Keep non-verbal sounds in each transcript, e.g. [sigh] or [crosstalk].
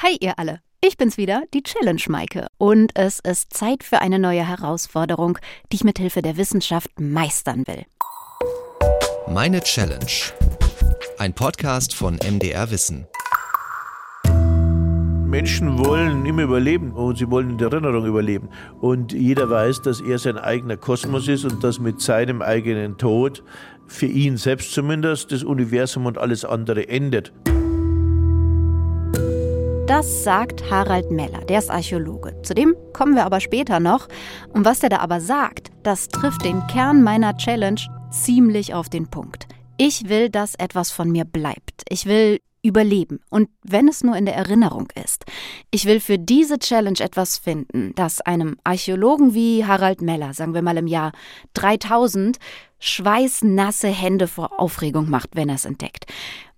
Hi ihr alle, ich bin's wieder, die Challenge Maike. Und es ist Zeit für eine neue Herausforderung, die ich mit Hilfe der Wissenschaft meistern will. Meine Challenge. Ein Podcast von MDR Wissen. Menschen wollen immer überleben und sie wollen in der Erinnerung überleben. Und jeder weiß, dass er sein eigener Kosmos ist und dass mit seinem eigenen Tod für ihn selbst zumindest das Universum und alles andere endet. Das sagt Harald Meller, der ist Archäologe. Zu dem kommen wir aber später noch. Und was der da aber sagt, das trifft den Kern meiner Challenge ziemlich auf den Punkt. Ich will, dass etwas von mir bleibt. Ich will überleben. Und wenn es nur in der Erinnerung ist. Ich will für diese Challenge etwas finden, das einem Archäologen wie Harald Meller, sagen wir mal im Jahr 3000, schweißnasse Hände vor Aufregung macht, wenn er es entdeckt.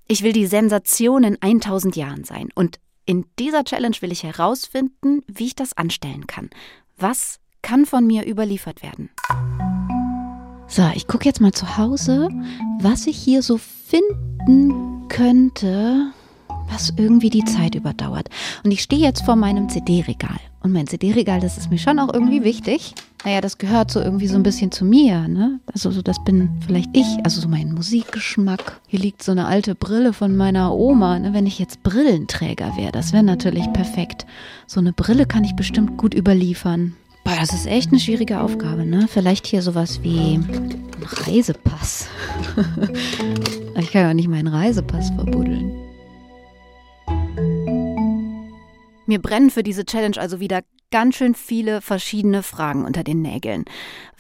Ich will die Sensation in 1000 Jahren sein. Und in dieser Challenge will ich herausfinden, wie ich das anstellen kann. Was kann von mir überliefert werden? So, ich gucke jetzt mal zu Hause, was ich hier so finden könnte, was irgendwie die Zeit überdauert. Und ich stehe jetzt vor meinem CD-Regal. Und mein CD-Regal, das ist mir schon auch irgendwie wichtig. Naja, das gehört so irgendwie so ein bisschen zu mir, ne? Also so, das bin vielleicht ich, also so mein Musikgeschmack. Hier liegt so eine alte Brille von meiner Oma, ne? Wenn ich jetzt Brillenträger wäre, das wäre natürlich perfekt. So eine Brille kann ich bestimmt gut überliefern. Boah, das ist echt eine schwierige Aufgabe, ne? Vielleicht hier sowas wie ein Reisepass. [laughs] ich kann ja nicht meinen Reisepass verbuddeln. Mir brennen für diese Challenge also wieder ganz schön viele verschiedene Fragen unter den Nägeln.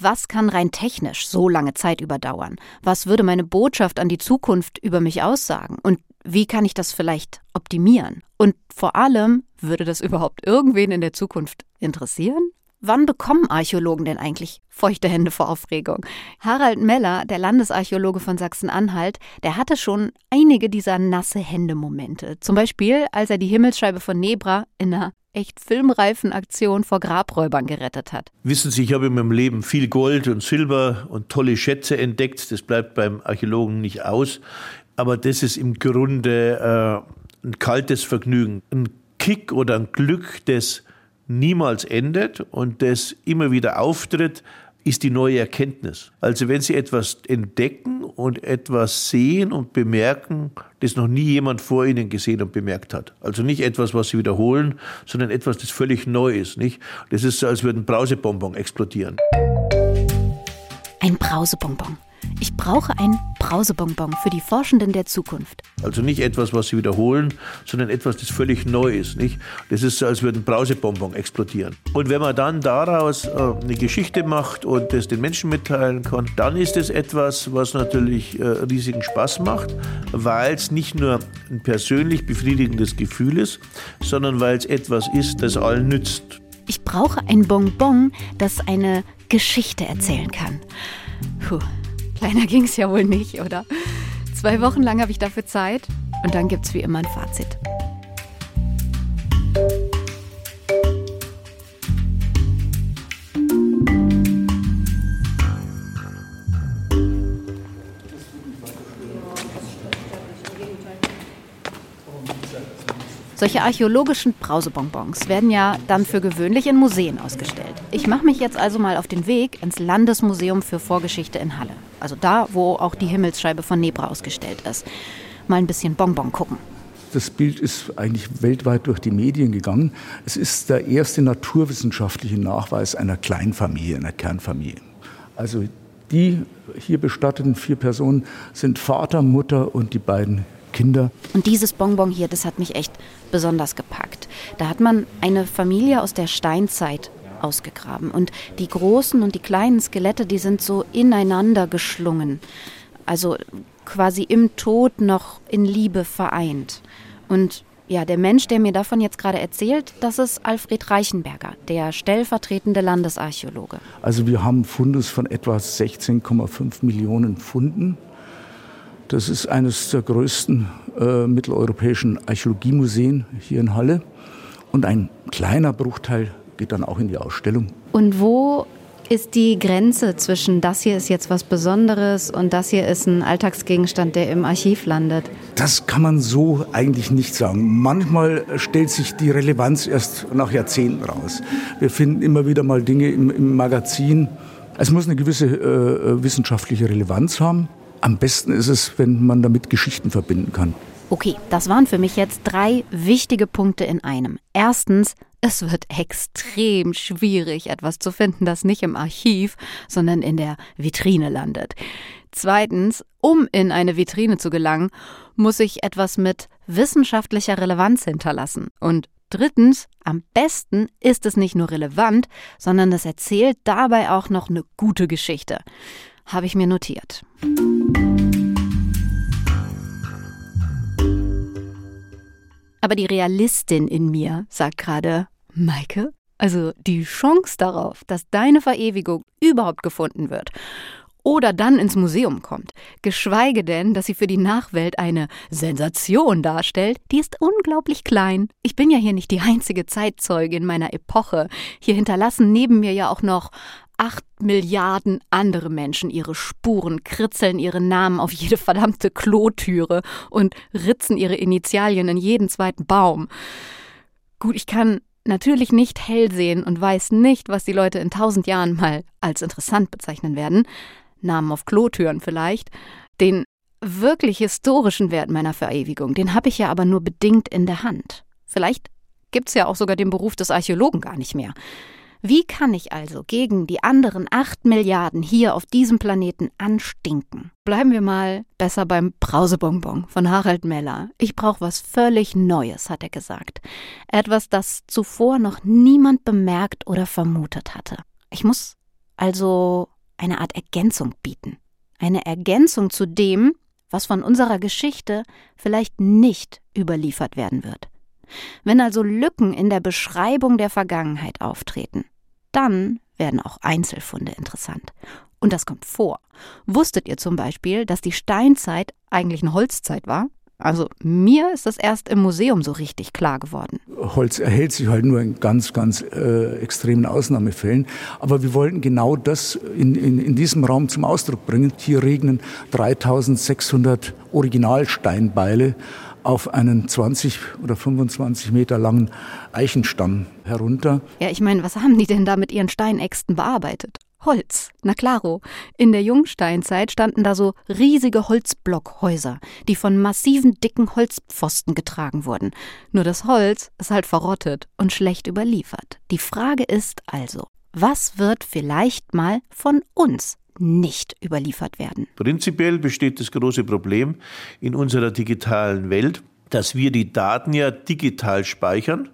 Was kann rein technisch so lange Zeit überdauern? Was würde meine Botschaft an die Zukunft über mich aussagen? Und wie kann ich das vielleicht optimieren? Und vor allem, würde das überhaupt irgendwen in der Zukunft interessieren? Wann bekommen Archäologen denn eigentlich feuchte Hände vor Aufregung? Harald Meller, der Landesarchäologe von Sachsen-Anhalt, der hatte schon einige dieser nasse Hände-Momente. Zum Beispiel, als er die Himmelsscheibe von Nebra in einer echt filmreifen Aktion vor Grabräubern gerettet hat. Wissen Sie, ich habe in meinem Leben viel Gold und Silber und tolle Schätze entdeckt. Das bleibt beim Archäologen nicht aus. Aber das ist im Grunde äh, ein kaltes Vergnügen. Ein Kick oder ein Glück, das niemals endet und das immer wieder auftritt, ist die neue Erkenntnis. Also wenn Sie etwas entdecken und etwas sehen und bemerken, das noch nie jemand vor Ihnen gesehen und bemerkt hat. Also nicht etwas, was Sie wiederholen, sondern etwas, das völlig neu ist. Nicht? Das ist so, als würde ein Brausebonbon explodieren. Ein Brausebonbon. Ich brauche ein Brausebonbon für die Forschenden der Zukunft. Also nicht etwas, was sie wiederholen, sondern etwas, das völlig neu ist. Nicht? Das ist so, als würde ein Brausebonbon explodieren. Und wenn man dann daraus äh, eine Geschichte macht und das den Menschen mitteilen kann, dann ist es etwas, was natürlich äh, riesigen Spaß macht, weil es nicht nur ein persönlich befriedigendes Gefühl ist, sondern weil es etwas ist, das allen nützt. Ich brauche ein Bonbon, das eine Geschichte erzählen kann. Puh. Kleiner ging es ja wohl nicht, oder? Zwei Wochen lang habe ich dafür Zeit und dann gibt es wie immer ein Fazit. Solche archäologischen Brausebonbons werden ja dann für gewöhnlich in Museen ausgestellt. Ich mache mich jetzt also mal auf den Weg ins Landesmuseum für Vorgeschichte in Halle. Also da, wo auch die Himmelsscheibe von Nebra ausgestellt ist. Mal ein bisschen Bonbon gucken. Das Bild ist eigentlich weltweit durch die Medien gegangen. Es ist der erste naturwissenschaftliche Nachweis einer Kleinfamilie, einer Kernfamilie. Also die hier bestatteten vier Personen sind Vater, Mutter und die beiden Kinder. Und dieses Bonbon hier, das hat mich echt besonders gepackt. Da hat man eine Familie aus der Steinzeit ausgegraben und die großen und die kleinen Skelette, die sind so ineinander geschlungen. Also quasi im Tod noch in Liebe vereint. Und ja, der Mensch, der mir davon jetzt gerade erzählt, das ist Alfred Reichenberger, der stellvertretende Landesarchäologe. Also wir haben Fundus von etwa 16,5 Millionen Funden. Das ist eines der größten äh, mitteleuropäischen Archäologiemuseen hier in Halle. Und ein kleiner Bruchteil geht dann auch in die Ausstellung. Und wo ist die Grenze zwischen das hier ist jetzt was Besonderes und das hier ist ein Alltagsgegenstand, der im Archiv landet? Das kann man so eigentlich nicht sagen. Manchmal stellt sich die Relevanz erst nach Jahrzehnten raus. Wir finden immer wieder mal Dinge im, im Magazin. Es muss eine gewisse äh, wissenschaftliche Relevanz haben. Am besten ist es, wenn man damit Geschichten verbinden kann. Okay, das waren für mich jetzt drei wichtige Punkte in einem. Erstens, es wird extrem schwierig, etwas zu finden, das nicht im Archiv, sondern in der Vitrine landet. Zweitens, um in eine Vitrine zu gelangen, muss ich etwas mit wissenschaftlicher Relevanz hinterlassen. Und drittens, am besten ist es nicht nur relevant, sondern es erzählt dabei auch noch eine gute Geschichte. Habe ich mir notiert. Aber die Realistin in mir sagt gerade, Maike, also die Chance darauf, dass deine Verewigung überhaupt gefunden wird oder dann ins Museum kommt, geschweige denn, dass sie für die Nachwelt eine Sensation darstellt, die ist unglaublich klein. Ich bin ja hier nicht die einzige Zeitzeugin meiner Epoche. Hier hinterlassen neben mir ja auch noch acht Milliarden andere Menschen ihre Spuren, kritzeln ihre Namen auf jede verdammte Klotüre und ritzen ihre Initialien in jeden zweiten Baum. Gut, ich kann natürlich nicht hell sehen und weiß nicht, was die Leute in tausend Jahren mal als interessant bezeichnen werden. Namen auf Klotüren vielleicht. Den wirklich historischen Wert meiner Verewigung, den habe ich ja aber nur bedingt in der Hand. Vielleicht gibt's ja auch sogar den Beruf des Archäologen gar nicht mehr. Wie kann ich also gegen die anderen acht Milliarden hier auf diesem Planeten anstinken? Bleiben wir mal besser beim Brausebonbon von Harald Meller. Ich brauche was völlig Neues, hat er gesagt. Etwas, das zuvor noch niemand bemerkt oder vermutet hatte. Ich muss also eine Art Ergänzung bieten. Eine Ergänzung zu dem, was von unserer Geschichte vielleicht nicht überliefert werden wird. Wenn also Lücken in der Beschreibung der Vergangenheit auftreten, dann werden auch Einzelfunde interessant. Und das kommt vor. Wusstet ihr zum Beispiel, dass die Steinzeit eigentlich eine Holzzeit war? Also mir ist das erst im Museum so richtig klar geworden. Holz erhält sich halt nur in ganz, ganz äh, extremen Ausnahmefällen. Aber wir wollten genau das in, in, in diesem Raum zum Ausdruck bringen. Hier regnen 3600 Originalsteinbeile auf einen 20 oder 25 Meter langen Eichenstamm herunter. Ja, ich meine, was haben die denn da mit ihren Steinäxten bearbeitet? Holz. Na klaro. In der Jungsteinzeit standen da so riesige Holzblockhäuser, die von massiven dicken Holzpfosten getragen wurden. Nur das Holz ist halt verrottet und schlecht überliefert. Die Frage ist also, was wird vielleicht mal von uns nicht überliefert werden. Prinzipiell besteht das große Problem in unserer digitalen Welt, dass wir die Daten ja digital speichern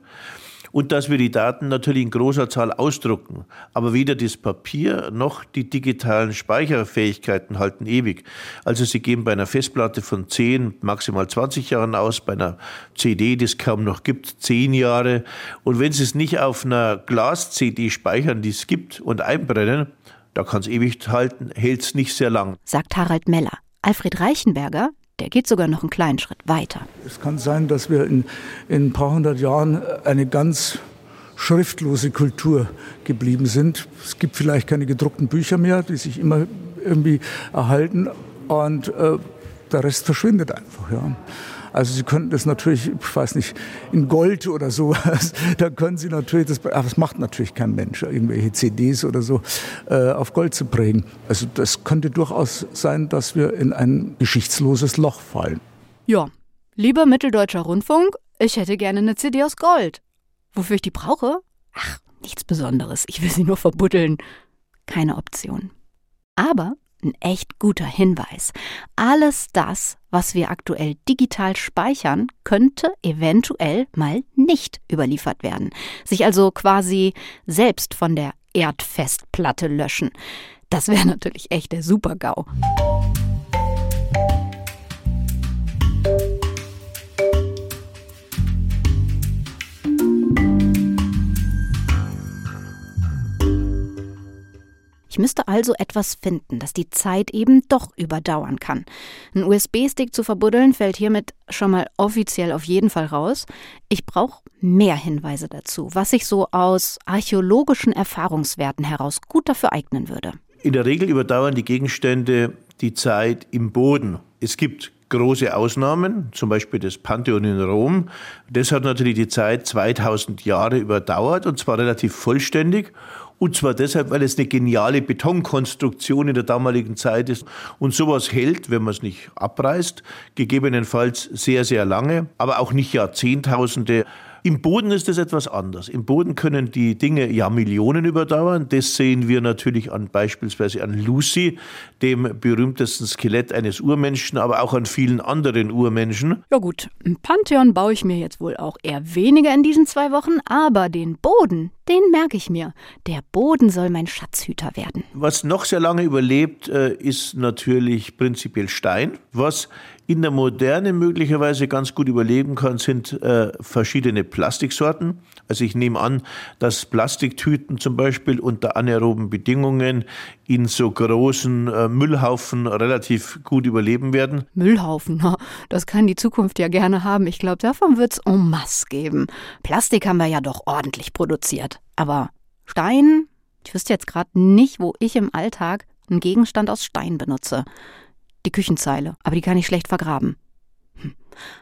und dass wir die Daten natürlich in großer Zahl ausdrucken. Aber weder das Papier noch die digitalen Speicherfähigkeiten halten ewig. Also sie gehen bei einer Festplatte von 10, maximal 20 Jahren aus, bei einer CD, die es kaum noch gibt, 10 Jahre. Und wenn sie es nicht auf einer Glas-CD speichern, die es gibt, und einbrennen, da kann es ewig halten, hält es nicht sehr lang. Sagt Harald Meller. Alfred Reichenberger, der geht sogar noch einen kleinen Schritt weiter. Es kann sein, dass wir in, in ein paar hundert Jahren eine ganz schriftlose Kultur geblieben sind. Es gibt vielleicht keine gedruckten Bücher mehr, die sich immer irgendwie erhalten und äh, der Rest verschwindet einfach. Ja. Also Sie könnten das natürlich, ich weiß nicht, in Gold oder so, [laughs] da können Sie natürlich, das, aber das macht natürlich kein Mensch, irgendwelche CDs oder so äh, auf Gold zu prägen. Also das könnte durchaus sein, dass wir in ein geschichtsloses Loch fallen. Ja, lieber Mitteldeutscher Rundfunk, ich hätte gerne eine CD aus Gold. Wofür ich die brauche? Ach, nichts Besonderes. Ich will sie nur verbuddeln. Keine Option. Aber ein echt guter Hinweis. Alles das, was wir aktuell digital speichern, könnte eventuell mal nicht überliefert werden. Sich also quasi selbst von der Erdfestplatte löschen. Das wäre [laughs] natürlich echt der Super-GAU. Ich müsste also etwas finden, das die Zeit eben doch überdauern kann. Ein USB-Stick zu verbuddeln fällt hiermit schon mal offiziell auf jeden Fall raus. Ich brauche mehr Hinweise dazu, was sich so aus archäologischen Erfahrungswerten heraus gut dafür eignen würde. In der Regel überdauern die Gegenstände die Zeit im Boden. Es gibt große Ausnahmen, zum Beispiel das Pantheon in Rom. Das hat natürlich die Zeit 2000 Jahre überdauert und zwar relativ vollständig. Und zwar deshalb, weil es eine geniale Betonkonstruktion in der damaligen Zeit ist. Und sowas hält, wenn man es nicht abreißt, gegebenenfalls sehr, sehr lange, aber auch nicht Jahrzehntausende. Im Boden ist es etwas anders. Im Boden können die Dinge ja Millionen überdauern. Das sehen wir natürlich an beispielsweise an Lucy, dem berühmtesten Skelett eines Urmenschen, aber auch an vielen anderen Urmenschen. Ja gut, ein Pantheon baue ich mir jetzt wohl auch eher weniger in diesen zwei Wochen, aber den Boden, den merke ich mir. Der Boden soll mein Schatzhüter werden. Was noch sehr lange überlebt, äh, ist natürlich prinzipiell Stein. Was in der Moderne möglicherweise ganz gut überleben kann, sind äh, verschiedene Plastiksorten. Also ich nehme an, dass Plastiktüten zum Beispiel unter anaeroben Bedingungen in so großen äh, Müllhaufen relativ gut überleben werden. Müllhaufen, das kann die Zukunft ja gerne haben. Ich glaube, davon wird es en masse geben. Plastik haben wir ja doch ordentlich produziert. Aber Stein, ich wüsste jetzt gerade nicht, wo ich im Alltag einen Gegenstand aus Stein benutze die Küchenzeile, aber die kann ich schlecht vergraben. Hm.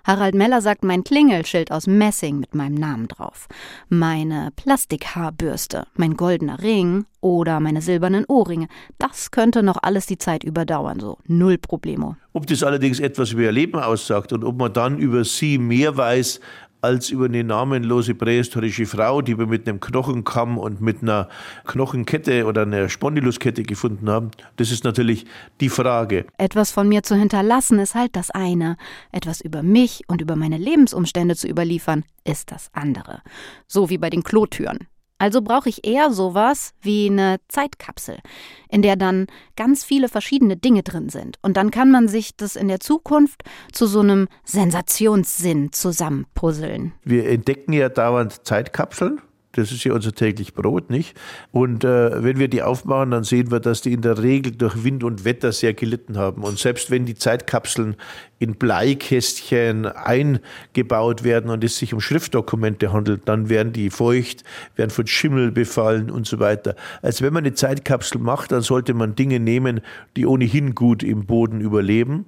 Harald Meller sagt mein Klingelschild aus Messing mit meinem Namen drauf. Meine Plastikhaarbürste, mein goldener Ring oder meine silbernen Ohrringe. Das könnte noch alles die Zeit überdauern, so null Problemo. Ob das allerdings etwas über ihr Leben aussagt und ob man dann über sie mehr weiß als über eine namenlose prähistorische Frau, die wir mit einem Knochenkamm und mit einer Knochenkette oder einer Spondyluskette gefunden haben. Das ist natürlich die Frage. Etwas von mir zu hinterlassen ist halt das eine. Etwas über mich und über meine Lebensumstände zu überliefern ist das andere. So wie bei den Klotüren. Also brauche ich eher sowas wie eine Zeitkapsel, in der dann ganz viele verschiedene Dinge drin sind. Und dann kann man sich das in der Zukunft zu so einem Sensationssinn zusammenpuzzeln. Wir entdecken ja dauernd Zeitkapseln das ist ja unser täglich Brot, nicht? Und äh, wenn wir die aufmachen, dann sehen wir, dass die in der Regel durch Wind und Wetter sehr gelitten haben. Und selbst wenn die Zeitkapseln in Bleikästchen eingebaut werden und es sich um Schriftdokumente handelt, dann werden die feucht, werden von Schimmel befallen und so weiter. Also wenn man eine Zeitkapsel macht, dann sollte man Dinge nehmen, die ohnehin gut im Boden überleben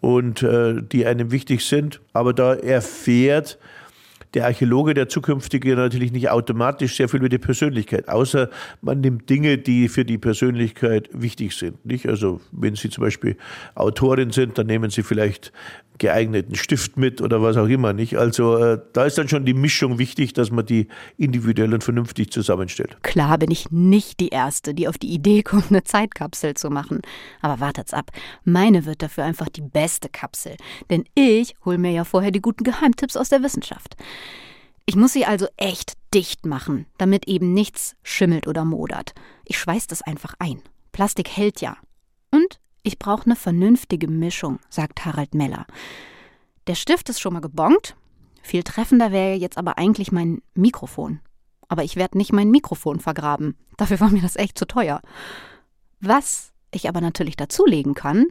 und äh, die einem wichtig sind. Aber da erfährt der Archäologe, der zukünftige, natürlich nicht automatisch sehr viel über die Persönlichkeit, außer man nimmt Dinge, die für die Persönlichkeit wichtig sind. Nicht? Also wenn Sie zum Beispiel Autorin sind, dann nehmen Sie vielleicht geeigneten Stift mit oder was auch immer nicht. Also äh, da ist dann schon die Mischung wichtig, dass man die individuell und vernünftig zusammenstellt. Klar bin ich nicht die Erste, die auf die Idee kommt, eine Zeitkapsel zu machen. Aber wartet's ab. Meine wird dafür einfach die beste Kapsel. Denn ich hole mir ja vorher die guten Geheimtipps aus der Wissenschaft. Ich muss sie also echt dicht machen, damit eben nichts schimmelt oder modert. Ich schweiß das einfach ein. Plastik hält ja. Und ich brauche eine vernünftige Mischung, sagt Harald Meller. Der Stift ist schon mal gebongt. Viel treffender wäre jetzt aber eigentlich mein Mikrofon. Aber ich werde nicht mein Mikrofon vergraben. Dafür war mir das echt zu teuer. Was ich aber natürlich dazulegen kann,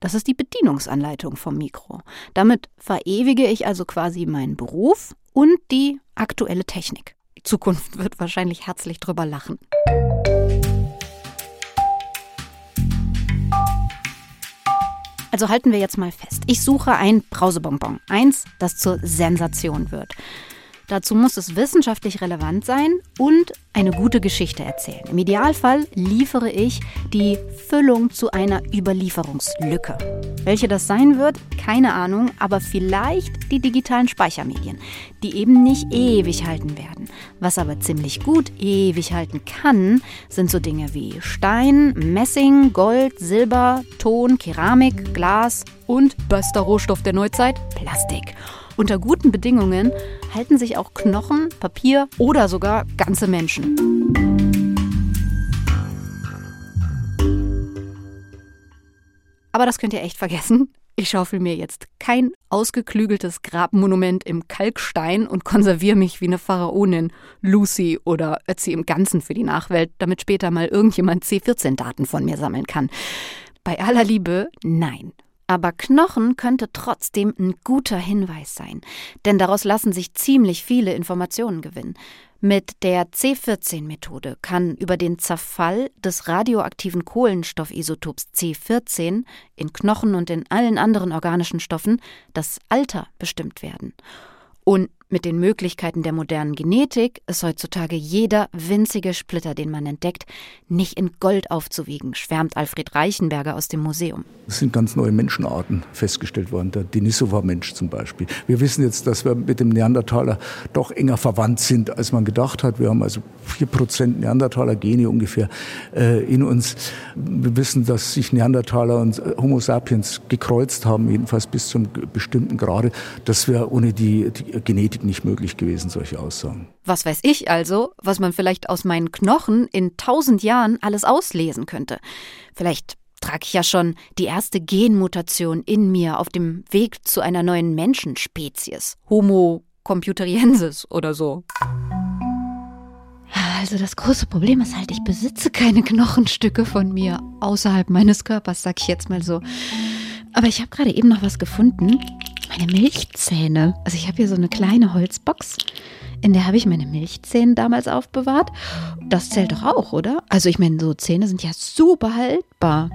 das ist die Bedienungsanleitung vom Mikro. Damit verewige ich also quasi meinen Beruf und die aktuelle Technik. Die Zukunft wird wahrscheinlich herzlich drüber lachen. Also halten wir jetzt mal fest. Ich suche ein Brausebonbon. Eins, das zur Sensation wird. Dazu muss es wissenschaftlich relevant sein und eine gute Geschichte erzählen. Im Idealfall liefere ich die Füllung zu einer Überlieferungslücke. Welche das sein wird, keine Ahnung, aber vielleicht die digitalen Speichermedien, die eben nicht ewig halten werden. Was aber ziemlich gut ewig halten kann, sind so Dinge wie Stein, Messing, Gold, Silber, Ton, Keramik, Glas und bester Rohstoff der Neuzeit, Plastik. Unter guten Bedingungen halten sich auch Knochen, Papier oder sogar ganze Menschen. Aber das könnt ihr echt vergessen. Ich schaufel mir jetzt kein ausgeklügeltes Grabmonument im Kalkstein und konserviere mich wie eine Pharaonin, Lucy oder Ötzi im Ganzen für die Nachwelt, damit später mal irgendjemand C14-Daten von mir sammeln kann. Bei aller Liebe, nein. Aber Knochen könnte trotzdem ein guter Hinweis sein, denn daraus lassen sich ziemlich viele Informationen gewinnen. Mit der C14-Methode kann über den Zerfall des radioaktiven Kohlenstoffisotops C14 in Knochen und in allen anderen organischen Stoffen das Alter bestimmt werden. Und mit den Möglichkeiten der modernen Genetik ist heutzutage jeder winzige Splitter, den man entdeckt, nicht in Gold aufzuwiegen, schwärmt Alfred Reichenberger aus dem Museum. Es sind ganz neue Menschenarten festgestellt worden, der Denisova-Mensch zum Beispiel. Wir wissen jetzt, dass wir mit dem Neandertaler doch enger verwandt sind, als man gedacht hat. Wir haben also vier Prozent Neandertaler-Gene ungefähr äh, in uns. Wir wissen, dass sich Neandertaler und Homo sapiens gekreuzt haben, jedenfalls bis zum bestimmten Grade, dass wir ohne die, die Genetik Politik nicht möglich gewesen, solche Aussagen. Was weiß ich also, was man vielleicht aus meinen Knochen in tausend Jahren alles auslesen könnte? Vielleicht trage ich ja schon die erste Genmutation in mir auf dem Weg zu einer neuen Menschenspezies. Homo computeriensis oder so. Also das große Problem ist halt, ich besitze keine Knochenstücke von mir außerhalb meines Körpers, sag ich jetzt mal so. Aber ich habe gerade eben noch was gefunden. Meine Milchzähne. Also ich habe hier so eine kleine Holzbox, in der habe ich meine Milchzähne damals aufbewahrt. Das zählt doch auch, oder? Also ich meine, so Zähne sind ja super haltbar.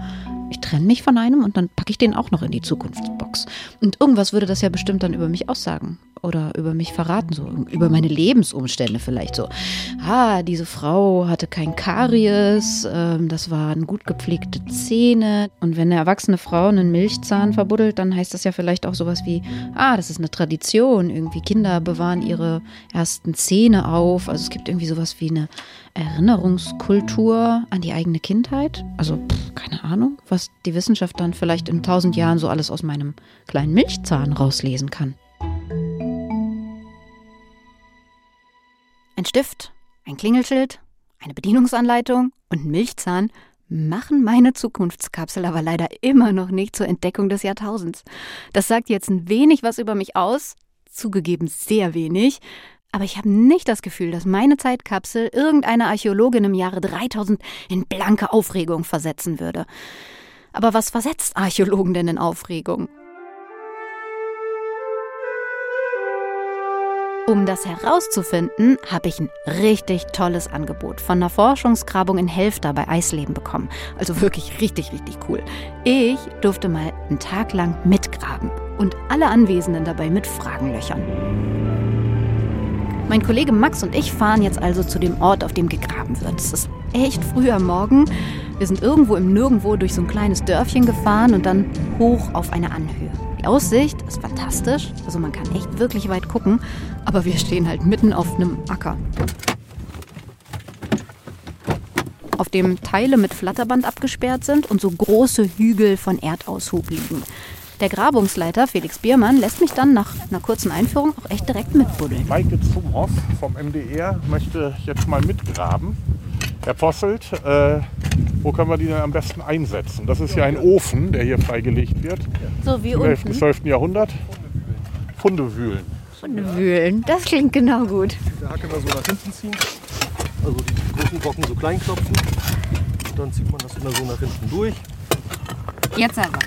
Ich trenne mich von einem und dann packe ich den auch noch in die Zukunftsbox. Und irgendwas würde das ja bestimmt dann über mich aussagen oder über mich verraten, so über meine Lebensumstände vielleicht so. Ah, diese Frau hatte kein Karies, ähm, das waren gut gepflegte Zähne. Und wenn eine erwachsene Frau einen Milchzahn verbuddelt, dann heißt das ja vielleicht auch sowas wie, ah, das ist eine Tradition. Irgendwie Kinder bewahren ihre ersten Zähne auf. Also es gibt irgendwie sowas wie eine Erinnerungskultur an die eigene Kindheit. Also pff, keine Ahnung, was die Wissenschaft dann vielleicht in tausend Jahren so alles aus meinem kleinen Milchzahn rauslesen kann. Ein Stift, ein Klingelschild, eine Bedienungsanleitung und Milchzahn machen meine Zukunftskapsel aber leider immer noch nicht zur Entdeckung des Jahrtausends. Das sagt jetzt ein wenig was über mich aus, zugegeben sehr wenig, aber ich habe nicht das Gefühl, dass meine Zeitkapsel irgendeine Archäologin im Jahre 3000 in blanke Aufregung versetzen würde. Aber was versetzt Archäologen denn in Aufregung? Um das herauszufinden, habe ich ein richtig tolles Angebot von einer Forschungsgrabung in Helfter bei Eisleben bekommen. Also wirklich richtig, richtig cool. Ich durfte mal einen Tag lang mitgraben und alle Anwesenden dabei mit Fragen löchern. Mein Kollege Max und ich fahren jetzt also zu dem Ort, auf dem gegraben wird. Es ist echt früh am Morgen. Wir sind irgendwo im Nirgendwo durch so ein kleines Dörfchen gefahren und dann hoch auf eine Anhöhe. Die Aussicht ist fantastisch, also man kann echt wirklich weit gucken, aber wir stehen halt mitten auf einem Acker. Auf dem Teile mit Flatterband abgesperrt sind und so große Hügel von Erdaushub liegen. Der Grabungsleiter Felix Biermann lässt mich dann nach einer kurzen Einführung auch echt direkt mitbuddeln. Maike Zumhoff vom MDR möchte jetzt mal mitgraben. Herr Posselt, äh, wo können wir die denn am besten einsetzen? Das ist ja ein Ofen, der hier freigelegt wird. So wie Im 11. unten. 12. Jahrhundert. Funde wühlen. Wühlen, das klingt genau gut. Der Hacke mal so nach hinten ziehen. Also die großen Brocken so klein klopfen. Und dann zieht man das immer so nach hinten durch. Jetzt aber.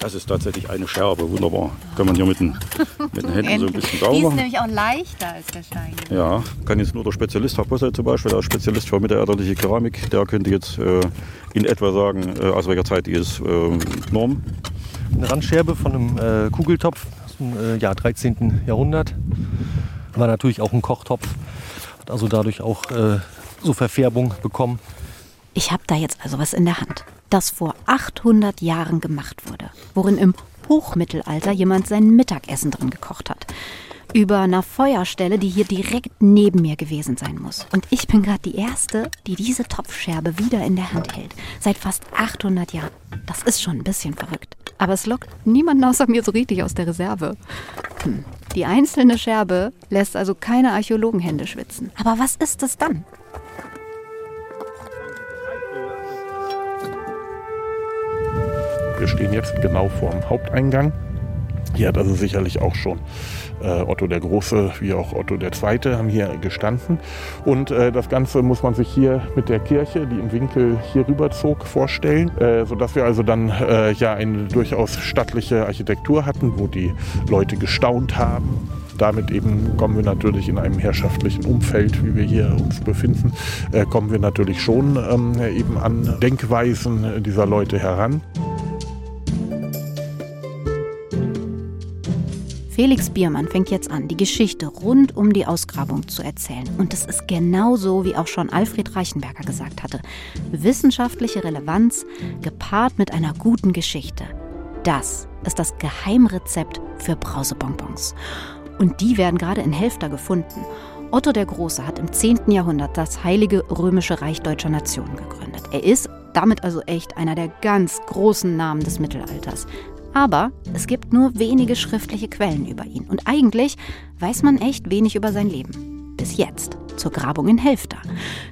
Das ist tatsächlich eine Scherbe, wunderbar. Kann man hier mit den, mit den Händen so ein bisschen sauber Die ist machen. nämlich auch leichter als der Stein. Ja, kann jetzt nur der Spezialist, Herr Posselt zum Beispiel, der ist Spezialist für mittelalterliche Keramik, der könnte jetzt äh, in etwa sagen, äh, aus welcher Zeit die ist äh, Norm. Eine Randscherbe von einem äh, Kugeltopf aus dem äh, Jahr 13. Jahrhundert. War natürlich auch ein Kochtopf. Hat also dadurch auch äh, so Verfärbung bekommen. Ich habe da jetzt also was in der Hand, das vor 800 Jahren gemacht wurde, worin im Hochmittelalter jemand sein Mittagessen drin gekocht hat. Über einer Feuerstelle, die hier direkt neben mir gewesen sein muss. Und ich bin gerade die Erste, die diese Topfscherbe wieder in der Hand hält. Seit fast 800 Jahren. Das ist schon ein bisschen verrückt. Aber es lockt niemanden außer mir so richtig aus der Reserve. Hm. Die einzelne Scherbe lässt also keine Archäologenhände schwitzen. Aber was ist es dann? Wir stehen jetzt genau vor dem Haupteingang. Hier hat also sicherlich auch schon äh, Otto der Große wie auch Otto der Zweite haben hier gestanden. Und äh, das Ganze muss man sich hier mit der Kirche, die im Winkel hier rüberzog, vorstellen, äh, sodass wir also dann äh, ja eine durchaus stattliche Architektur hatten, wo die Leute gestaunt haben damit eben kommen wir natürlich in einem herrschaftlichen Umfeld, wie wir hier uns befinden, äh, kommen wir natürlich schon ähm, eben an Denkweisen dieser Leute heran. Felix Biermann fängt jetzt an, die Geschichte rund um die Ausgrabung zu erzählen. Und es ist genauso, wie auch schon Alfred Reichenberger gesagt hatte. Wissenschaftliche Relevanz gepaart mit einer guten Geschichte. Das ist das Geheimrezept für Brausebonbons. Und die werden gerade in Helfter gefunden. Otto der Große hat im 10. Jahrhundert das Heilige Römische Reich deutscher Nationen gegründet. Er ist damit also echt einer der ganz großen Namen des Mittelalters. Aber es gibt nur wenige schriftliche Quellen über ihn. Und eigentlich weiß man echt wenig über sein Leben. Bis jetzt, zur Grabung in Helfter.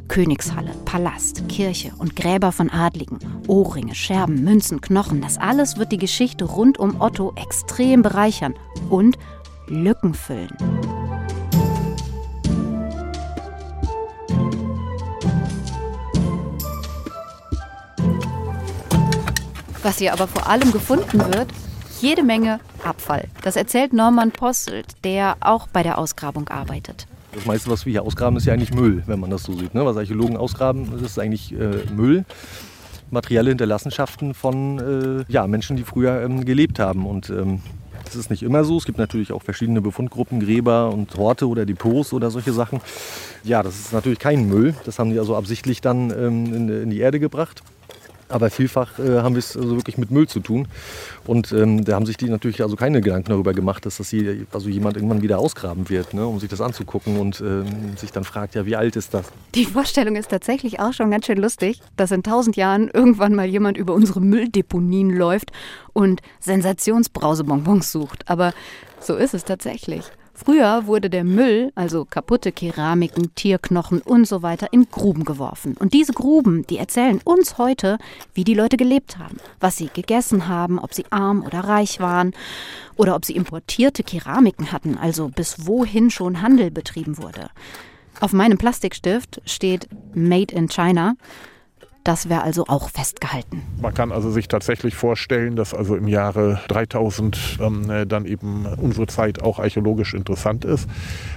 Königshalle, Palast, Kirche und Gräber von Adligen, Ohrringe, Scherben, Münzen, Knochen, das alles wird die Geschichte rund um Otto extrem bereichern und Lücken füllen. Was hier aber vor allem gefunden wird, jede Menge Abfall. Das erzählt Norman Posselt, der auch bei der Ausgrabung arbeitet. Das meiste, was wir hier ausgraben, ist ja eigentlich Müll, wenn man das so sieht. Ne? Was Archäologen ausgraben, das ist eigentlich äh, Müll. Materielle Hinterlassenschaften von äh, ja, Menschen, die früher ähm, gelebt haben. Und ähm, das ist nicht immer so. Es gibt natürlich auch verschiedene Befundgruppen, Gräber und Horte oder Depots oder solche Sachen. Ja, das ist natürlich kein Müll. Das haben die also absichtlich dann ähm, in, in die Erde gebracht. Aber vielfach äh, haben wir es also wirklich mit Müll zu tun. Und ähm, da haben sich die natürlich also keine Gedanken darüber gemacht, dass das hier, also jemand irgendwann wieder ausgraben wird, ne, um sich das anzugucken und ähm, sich dann fragt, ja, wie alt ist das? Die Vorstellung ist tatsächlich auch schon ganz schön lustig, dass in tausend Jahren irgendwann mal jemand über unsere Mülldeponien läuft und Sensationsbrausebonbons sucht. Aber so ist es tatsächlich. Früher wurde der Müll, also kaputte Keramiken, Tierknochen und so weiter, in Gruben geworfen. Und diese Gruben, die erzählen uns heute, wie die Leute gelebt haben, was sie gegessen haben, ob sie arm oder reich waren oder ob sie importierte Keramiken hatten, also bis wohin schon Handel betrieben wurde. Auf meinem Plastikstift steht Made in China. Das wäre also auch festgehalten. Man kann also sich tatsächlich vorstellen, dass also im Jahre 3000 ähm, dann eben unsere Zeit auch archäologisch interessant ist.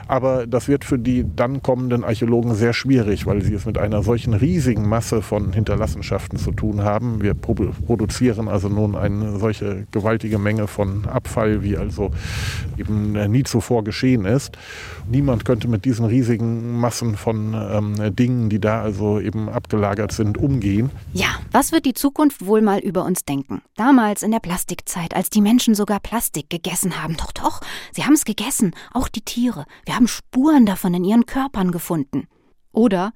Aber das wird für die dann kommenden Archäologen sehr schwierig, weil sie es mit einer solchen riesigen Masse von Hinterlassenschaften zu tun haben. Wir produzieren also nun eine solche gewaltige Menge von Abfall, wie also eben nie zuvor geschehen ist. Niemand könnte mit diesen riesigen Massen von ähm, Dingen, die da also eben abgelagert sind, umgehen umgehen. Ja, was wird die Zukunft wohl mal über uns denken? Damals in der Plastikzeit, als die Menschen sogar Plastik gegessen haben. Doch, doch, sie haben es gegessen, auch die Tiere. Wir haben Spuren davon in ihren Körpern gefunden. Oder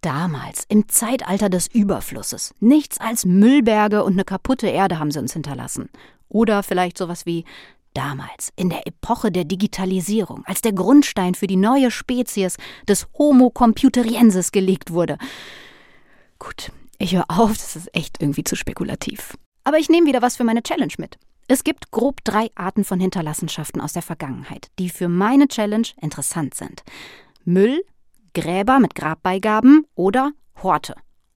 damals, im Zeitalter des Überflusses. Nichts als Müllberge und eine kaputte Erde haben sie uns hinterlassen. Oder vielleicht sowas wie damals, in der Epoche der Digitalisierung, als der Grundstein für die neue Spezies des Homo computeriensis gelegt wurde. Gut, ich höre auf, das ist echt irgendwie zu spekulativ. Aber ich nehme wieder was für meine Challenge mit. Es gibt grob drei Arten von Hinterlassenschaften aus der Vergangenheit, die für meine Challenge interessant sind. Müll, Gräber mit Grabbeigaben oder Horte.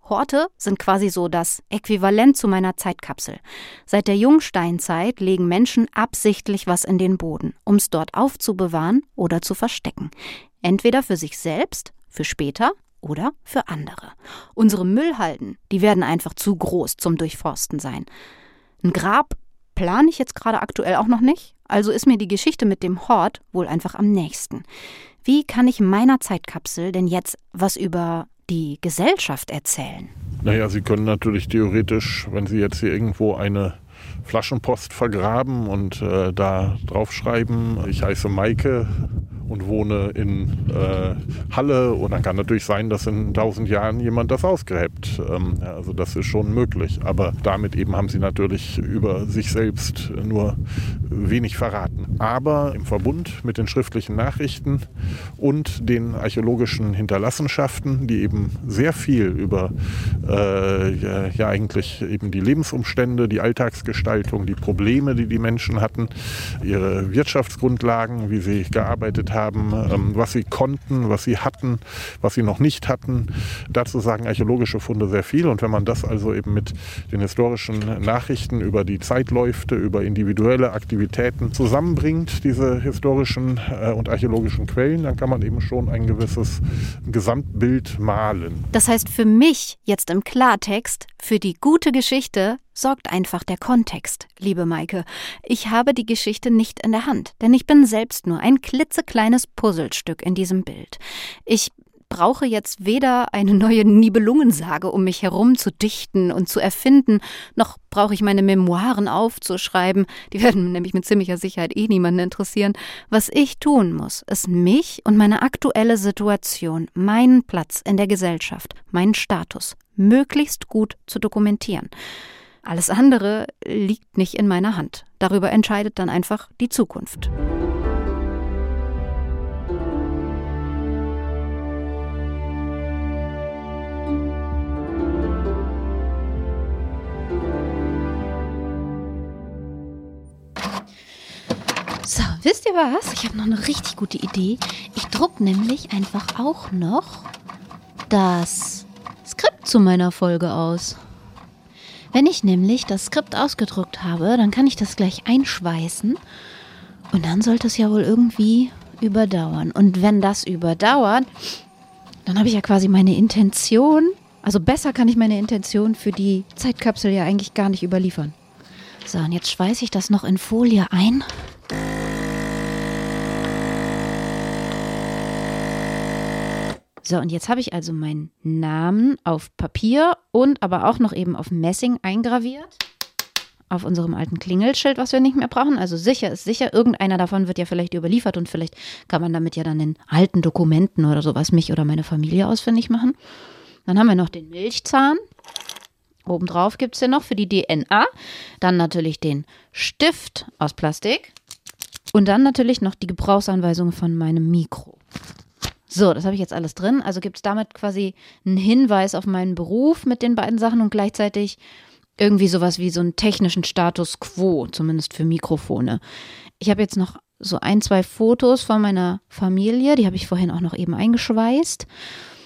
Horte sind quasi so das Äquivalent zu meiner Zeitkapsel. Seit der Jungsteinzeit legen Menschen absichtlich was in den Boden, um es dort aufzubewahren oder zu verstecken. Entweder für sich selbst, für später oder für andere. Unsere Müllhalden, die werden einfach zu groß zum Durchforsten sein. Ein Grab plane ich jetzt gerade aktuell auch noch nicht, also ist mir die Geschichte mit dem Hort wohl einfach am nächsten. Wie kann ich meiner Zeitkapsel denn jetzt was über die Gesellschaft erzählen? Naja, Sie können natürlich theoretisch, wenn Sie jetzt hier irgendwo eine Flaschenpost vergraben und äh, da draufschreiben, ich heiße Maike und wohne in äh, Halle und dann kann natürlich sein, dass in tausend Jahren jemand das ausgräbt. Ähm, also das ist schon möglich. Aber damit eben haben sie natürlich über sich selbst nur wenig verraten. Aber im Verbund mit den schriftlichen Nachrichten und den archäologischen Hinterlassenschaften, die eben sehr viel über äh, ja, eigentlich eben die Lebensumstände, die Alltagsgestaltung, die Probleme, die die Menschen hatten, ihre Wirtschaftsgrundlagen, wie sie gearbeitet haben, ähm, was sie konnten, was sie hatten, was sie noch nicht hatten. Dazu sagen archäologische Funde sehr viel. Und wenn man das also eben mit den historischen Nachrichten über die Zeitläufe, über individuelle Aktivitäten zusammenbringt, diese historischen äh, und archäologischen Quellen, dann kann man eben schon ein gewisses Gesamtbild malen. Das heißt für mich jetzt im Klartext, für die gute Geschichte sorgt einfach der Kontext, liebe Maike. Ich habe die Geschichte nicht in der Hand, denn ich bin selbst nur ein klitzekleines Puzzlestück in diesem Bild. Ich brauche jetzt weder eine neue Nibelungensage, um mich herum zu dichten und zu erfinden, noch brauche ich meine Memoiren aufzuschreiben. Die werden nämlich mit ziemlicher Sicherheit eh niemanden interessieren. Was ich tun muss, ist mich und meine aktuelle Situation, meinen Platz in der Gesellschaft, meinen Status möglichst gut zu dokumentieren. Alles andere liegt nicht in meiner Hand. Darüber entscheidet dann einfach die Zukunft. So, wisst ihr was? Ich habe noch eine richtig gute Idee. Ich druck nämlich einfach auch noch das Skript zu meiner Folge aus. Wenn ich nämlich das Skript ausgedruckt habe, dann kann ich das gleich einschweißen und dann sollte es ja wohl irgendwie überdauern. Und wenn das überdauert, dann habe ich ja quasi meine Intention. Also besser kann ich meine Intention für die Zeitkapsel ja eigentlich gar nicht überliefern. So, und jetzt schweiße ich das noch in Folie ein. So, und jetzt habe ich also meinen Namen auf Papier und aber auch noch eben auf Messing eingraviert. Auf unserem alten Klingelschild, was wir nicht mehr brauchen. Also sicher ist sicher, irgendeiner davon wird ja vielleicht überliefert und vielleicht kann man damit ja dann in alten Dokumenten oder sowas mich oder meine Familie ausfindig machen. Dann haben wir noch den Milchzahn. Obendrauf gibt es ja noch für die DNA. Dann natürlich den Stift aus Plastik. Und dann natürlich noch die Gebrauchsanweisung von meinem Mikro. So, das habe ich jetzt alles drin. Also gibt es damit quasi einen Hinweis auf meinen Beruf mit den beiden Sachen und gleichzeitig irgendwie sowas wie so einen technischen Status quo, zumindest für Mikrofone. Ich habe jetzt noch so ein, zwei Fotos von meiner Familie, die habe ich vorhin auch noch eben eingeschweißt.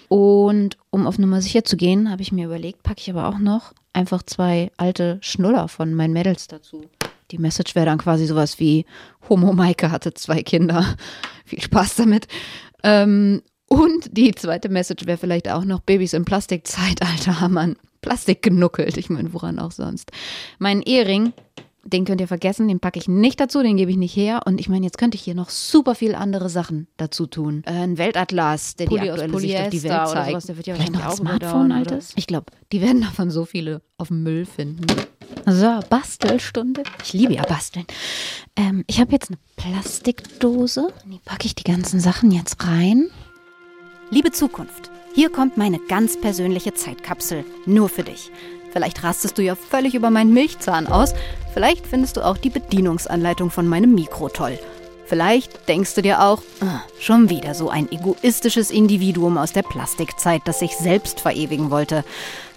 Und um auf Nummer sicher zu gehen, habe ich mir überlegt, packe ich aber auch noch einfach zwei alte Schnuller von meinen Mädels dazu. Die Message wäre dann quasi sowas wie Homo Maike hatte zwei Kinder. [laughs] Viel Spaß damit. Ähm, und die zweite Message wäre vielleicht auch noch, Babys im Plastikzeitalter haben an Plastik genuckelt. Ich meine, woran auch sonst. Mein Ehering, den könnt ihr vergessen, den packe ich nicht dazu, den gebe ich nicht her. Und ich meine, jetzt könnte ich hier noch super viel andere Sachen dazu tun. Äh, ein Weltatlas, der Pulli die aktuelle Sicht auf die Welt zeigt. Sowas, der wird ja Vielleicht noch ein Smartphone, altes? Ich glaube, die werden davon so viele auf dem Müll finden. So, Bastelstunde. Ich liebe ja Basteln. Ähm, ich habe jetzt eine Plastikdose. Die packe ich die ganzen Sachen jetzt rein. Liebe Zukunft, hier kommt meine ganz persönliche Zeitkapsel. Nur für dich. Vielleicht rastest du ja völlig über meinen Milchzahn aus. Vielleicht findest du auch die Bedienungsanleitung von meinem Mikro toll. Vielleicht denkst du dir auch, ah, schon wieder so ein egoistisches Individuum aus der Plastikzeit, das sich selbst verewigen wollte.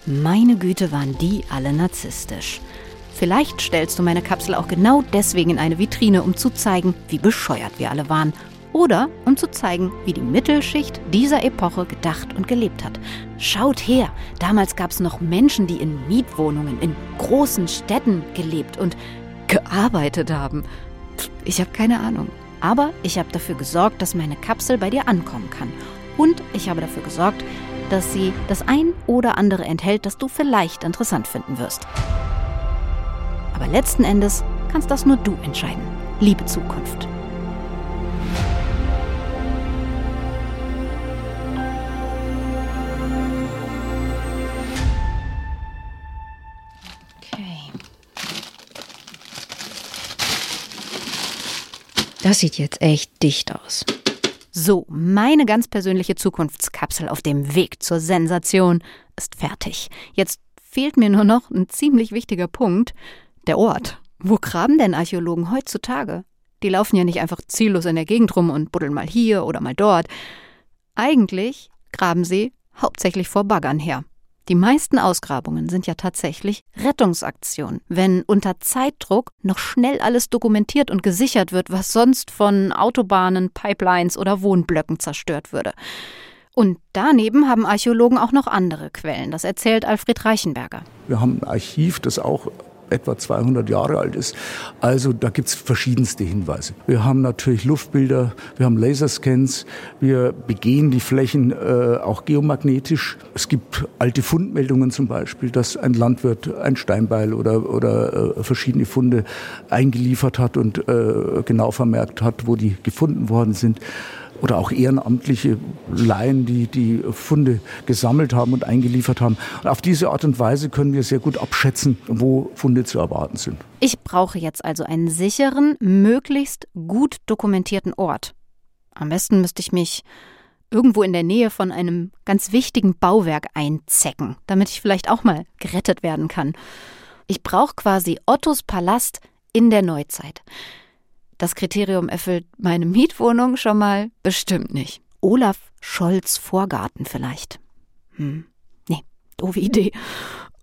Meine Güte, waren die alle narzisstisch. Vielleicht stellst du meine Kapsel auch genau deswegen in eine Vitrine, um zu zeigen, wie bescheuert wir alle waren. Oder um zu zeigen, wie die Mittelschicht dieser Epoche gedacht und gelebt hat. Schaut her, damals gab es noch Menschen, die in Mietwohnungen in großen Städten gelebt und gearbeitet haben. Ich habe keine Ahnung. Aber ich habe dafür gesorgt, dass meine Kapsel bei dir ankommen kann. Und ich habe dafür gesorgt, dass sie das ein oder andere enthält, das du vielleicht interessant finden wirst. Aber letzten Endes kannst das nur du entscheiden. Liebe Zukunft. Das sieht jetzt echt dicht aus. So, meine ganz persönliche Zukunftskapsel auf dem Weg zur Sensation ist fertig. Jetzt fehlt mir nur noch ein ziemlich wichtiger Punkt, der Ort. Wo graben denn Archäologen heutzutage? Die laufen ja nicht einfach ziellos in der Gegend rum und buddeln mal hier oder mal dort. Eigentlich graben sie hauptsächlich vor Baggern her. Die meisten Ausgrabungen sind ja tatsächlich Rettungsaktionen, wenn unter Zeitdruck noch schnell alles dokumentiert und gesichert wird, was sonst von Autobahnen, Pipelines oder Wohnblöcken zerstört würde. Und daneben haben Archäologen auch noch andere Quellen. Das erzählt Alfred Reichenberger. Wir haben ein Archiv, das auch etwa 200 Jahre alt ist. Also da gibt es verschiedenste Hinweise. Wir haben natürlich Luftbilder, wir haben Laserscans, wir begehen die Flächen äh, auch geomagnetisch. Es gibt alte Fundmeldungen zum Beispiel, dass ein Landwirt ein Steinbeil oder, oder äh, verschiedene Funde eingeliefert hat und äh, genau vermerkt hat, wo die gefunden worden sind oder auch ehrenamtliche Laien, die die Funde gesammelt haben und eingeliefert haben. Und auf diese Art und Weise können wir sehr gut abschätzen, wo Funde zu erwarten sind. Ich brauche jetzt also einen sicheren, möglichst gut dokumentierten Ort. Am besten müsste ich mich irgendwo in der Nähe von einem ganz wichtigen Bauwerk einzecken, damit ich vielleicht auch mal gerettet werden kann. Ich brauche quasi Ottos Palast in der Neuzeit. Das Kriterium erfüllt meine Mietwohnung schon mal bestimmt nicht. Olaf Scholz Vorgarten vielleicht. Hm. Nee, doofe Idee.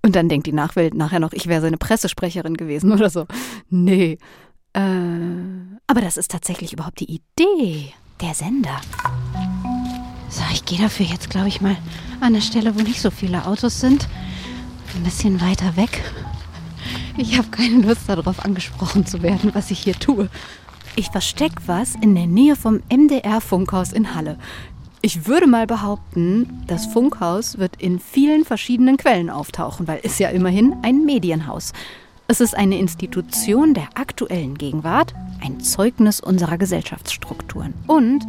Und dann denkt die Nachwelt nachher noch, ich wäre seine Pressesprecherin gewesen oder so. Nee. Äh, aber das ist tatsächlich überhaupt die Idee. Der Sender. So, ich gehe dafür jetzt, glaube ich, mal an eine Stelle, wo nicht so viele Autos sind. Ein bisschen weiter weg. Ich habe keine Lust darauf, angesprochen zu werden, was ich hier tue. Ich verstecke was in der Nähe vom MDR-Funkhaus in Halle. Ich würde mal behaupten, das Funkhaus wird in vielen verschiedenen Quellen auftauchen, weil es ja immerhin ein Medienhaus. Es ist eine Institution der aktuellen Gegenwart, ein Zeugnis unserer Gesellschaftsstrukturen. Und,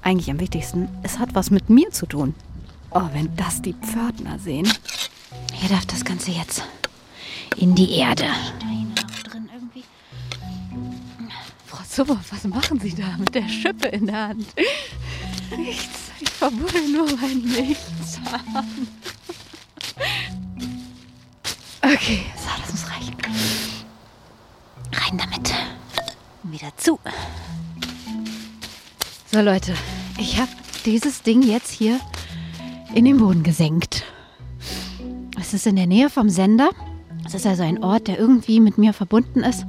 eigentlich am wichtigsten, es hat was mit mir zu tun. Oh, wenn das die Pförtner sehen. Hier darf das Ganze jetzt in die Erde. So, was machen Sie da mit der Schippe in der Hand? Nichts. Ich verbuddel nur mein Lichtshahn. Okay, so, das muss reichen. Rein damit. Wieder zu. So, Leute, ich habe dieses Ding jetzt hier in den Boden gesenkt. Es ist in der Nähe vom Sender. Es ist also ein Ort, der irgendwie mit mir verbunden ist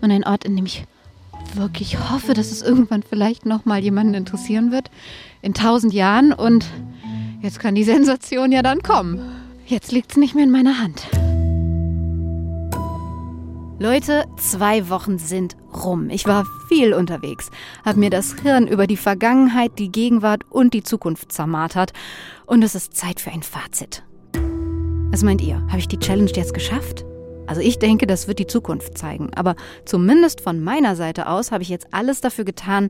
und ein Ort, in dem ich wirklich hoffe, dass es irgendwann vielleicht noch mal jemanden interessieren wird. In tausend Jahren. Und jetzt kann die Sensation ja dann kommen. Jetzt liegt es nicht mehr in meiner Hand. Leute, zwei Wochen sind rum. Ich war viel unterwegs, habe mir das Hirn über die Vergangenheit, die Gegenwart und die Zukunft zermartert. Und es ist Zeit für ein Fazit. Was meint ihr? Habe ich die Challenge jetzt geschafft? Also ich denke, das wird die Zukunft zeigen. Aber zumindest von meiner Seite aus habe ich jetzt alles dafür getan,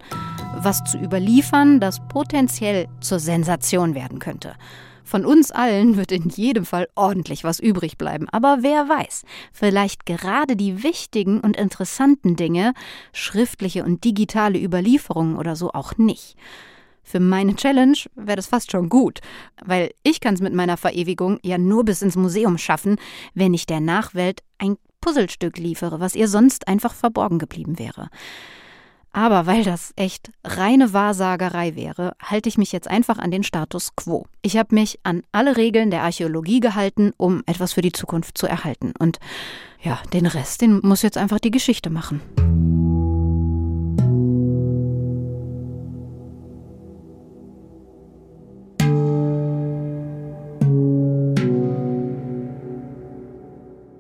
was zu überliefern, das potenziell zur Sensation werden könnte. Von uns allen wird in jedem Fall ordentlich was übrig bleiben. Aber wer weiß, vielleicht gerade die wichtigen und interessanten Dinge, schriftliche und digitale Überlieferungen oder so auch nicht. Für meine Challenge wäre das fast schon gut, weil ich kann es mit meiner Verewigung ja nur bis ins Museum schaffen, wenn ich der Nachwelt ein Puzzlestück liefere, was ihr sonst einfach verborgen geblieben wäre. Aber weil das echt reine Wahrsagerei wäre, halte ich mich jetzt einfach an den Status quo. Ich habe mich an alle Regeln der Archäologie gehalten, um etwas für die Zukunft zu erhalten. Und ja, den Rest, den muss jetzt einfach die Geschichte machen.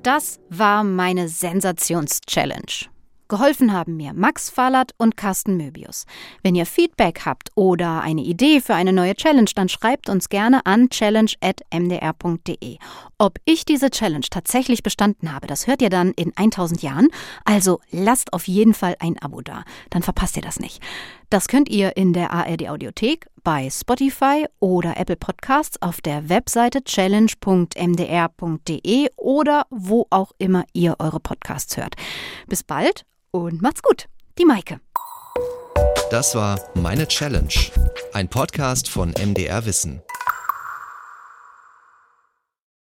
Das war meine Sensations-Challenge. Geholfen haben mir Max Fallert und Carsten Möbius. Wenn ihr Feedback habt oder eine Idee für eine neue Challenge, dann schreibt uns gerne an challenge.mdr.de. Ob ich diese Challenge tatsächlich bestanden habe, das hört ihr dann in 1000 Jahren. Also lasst auf jeden Fall ein Abo da, dann verpasst ihr das nicht. Das könnt ihr in der ARD Audiothek, bei Spotify oder Apple Podcasts auf der Webseite challenge.mdr.de oder wo auch immer ihr eure Podcasts hört. Bis bald und macht's gut. Die Maike. Das war Meine Challenge, ein Podcast von MDR Wissen.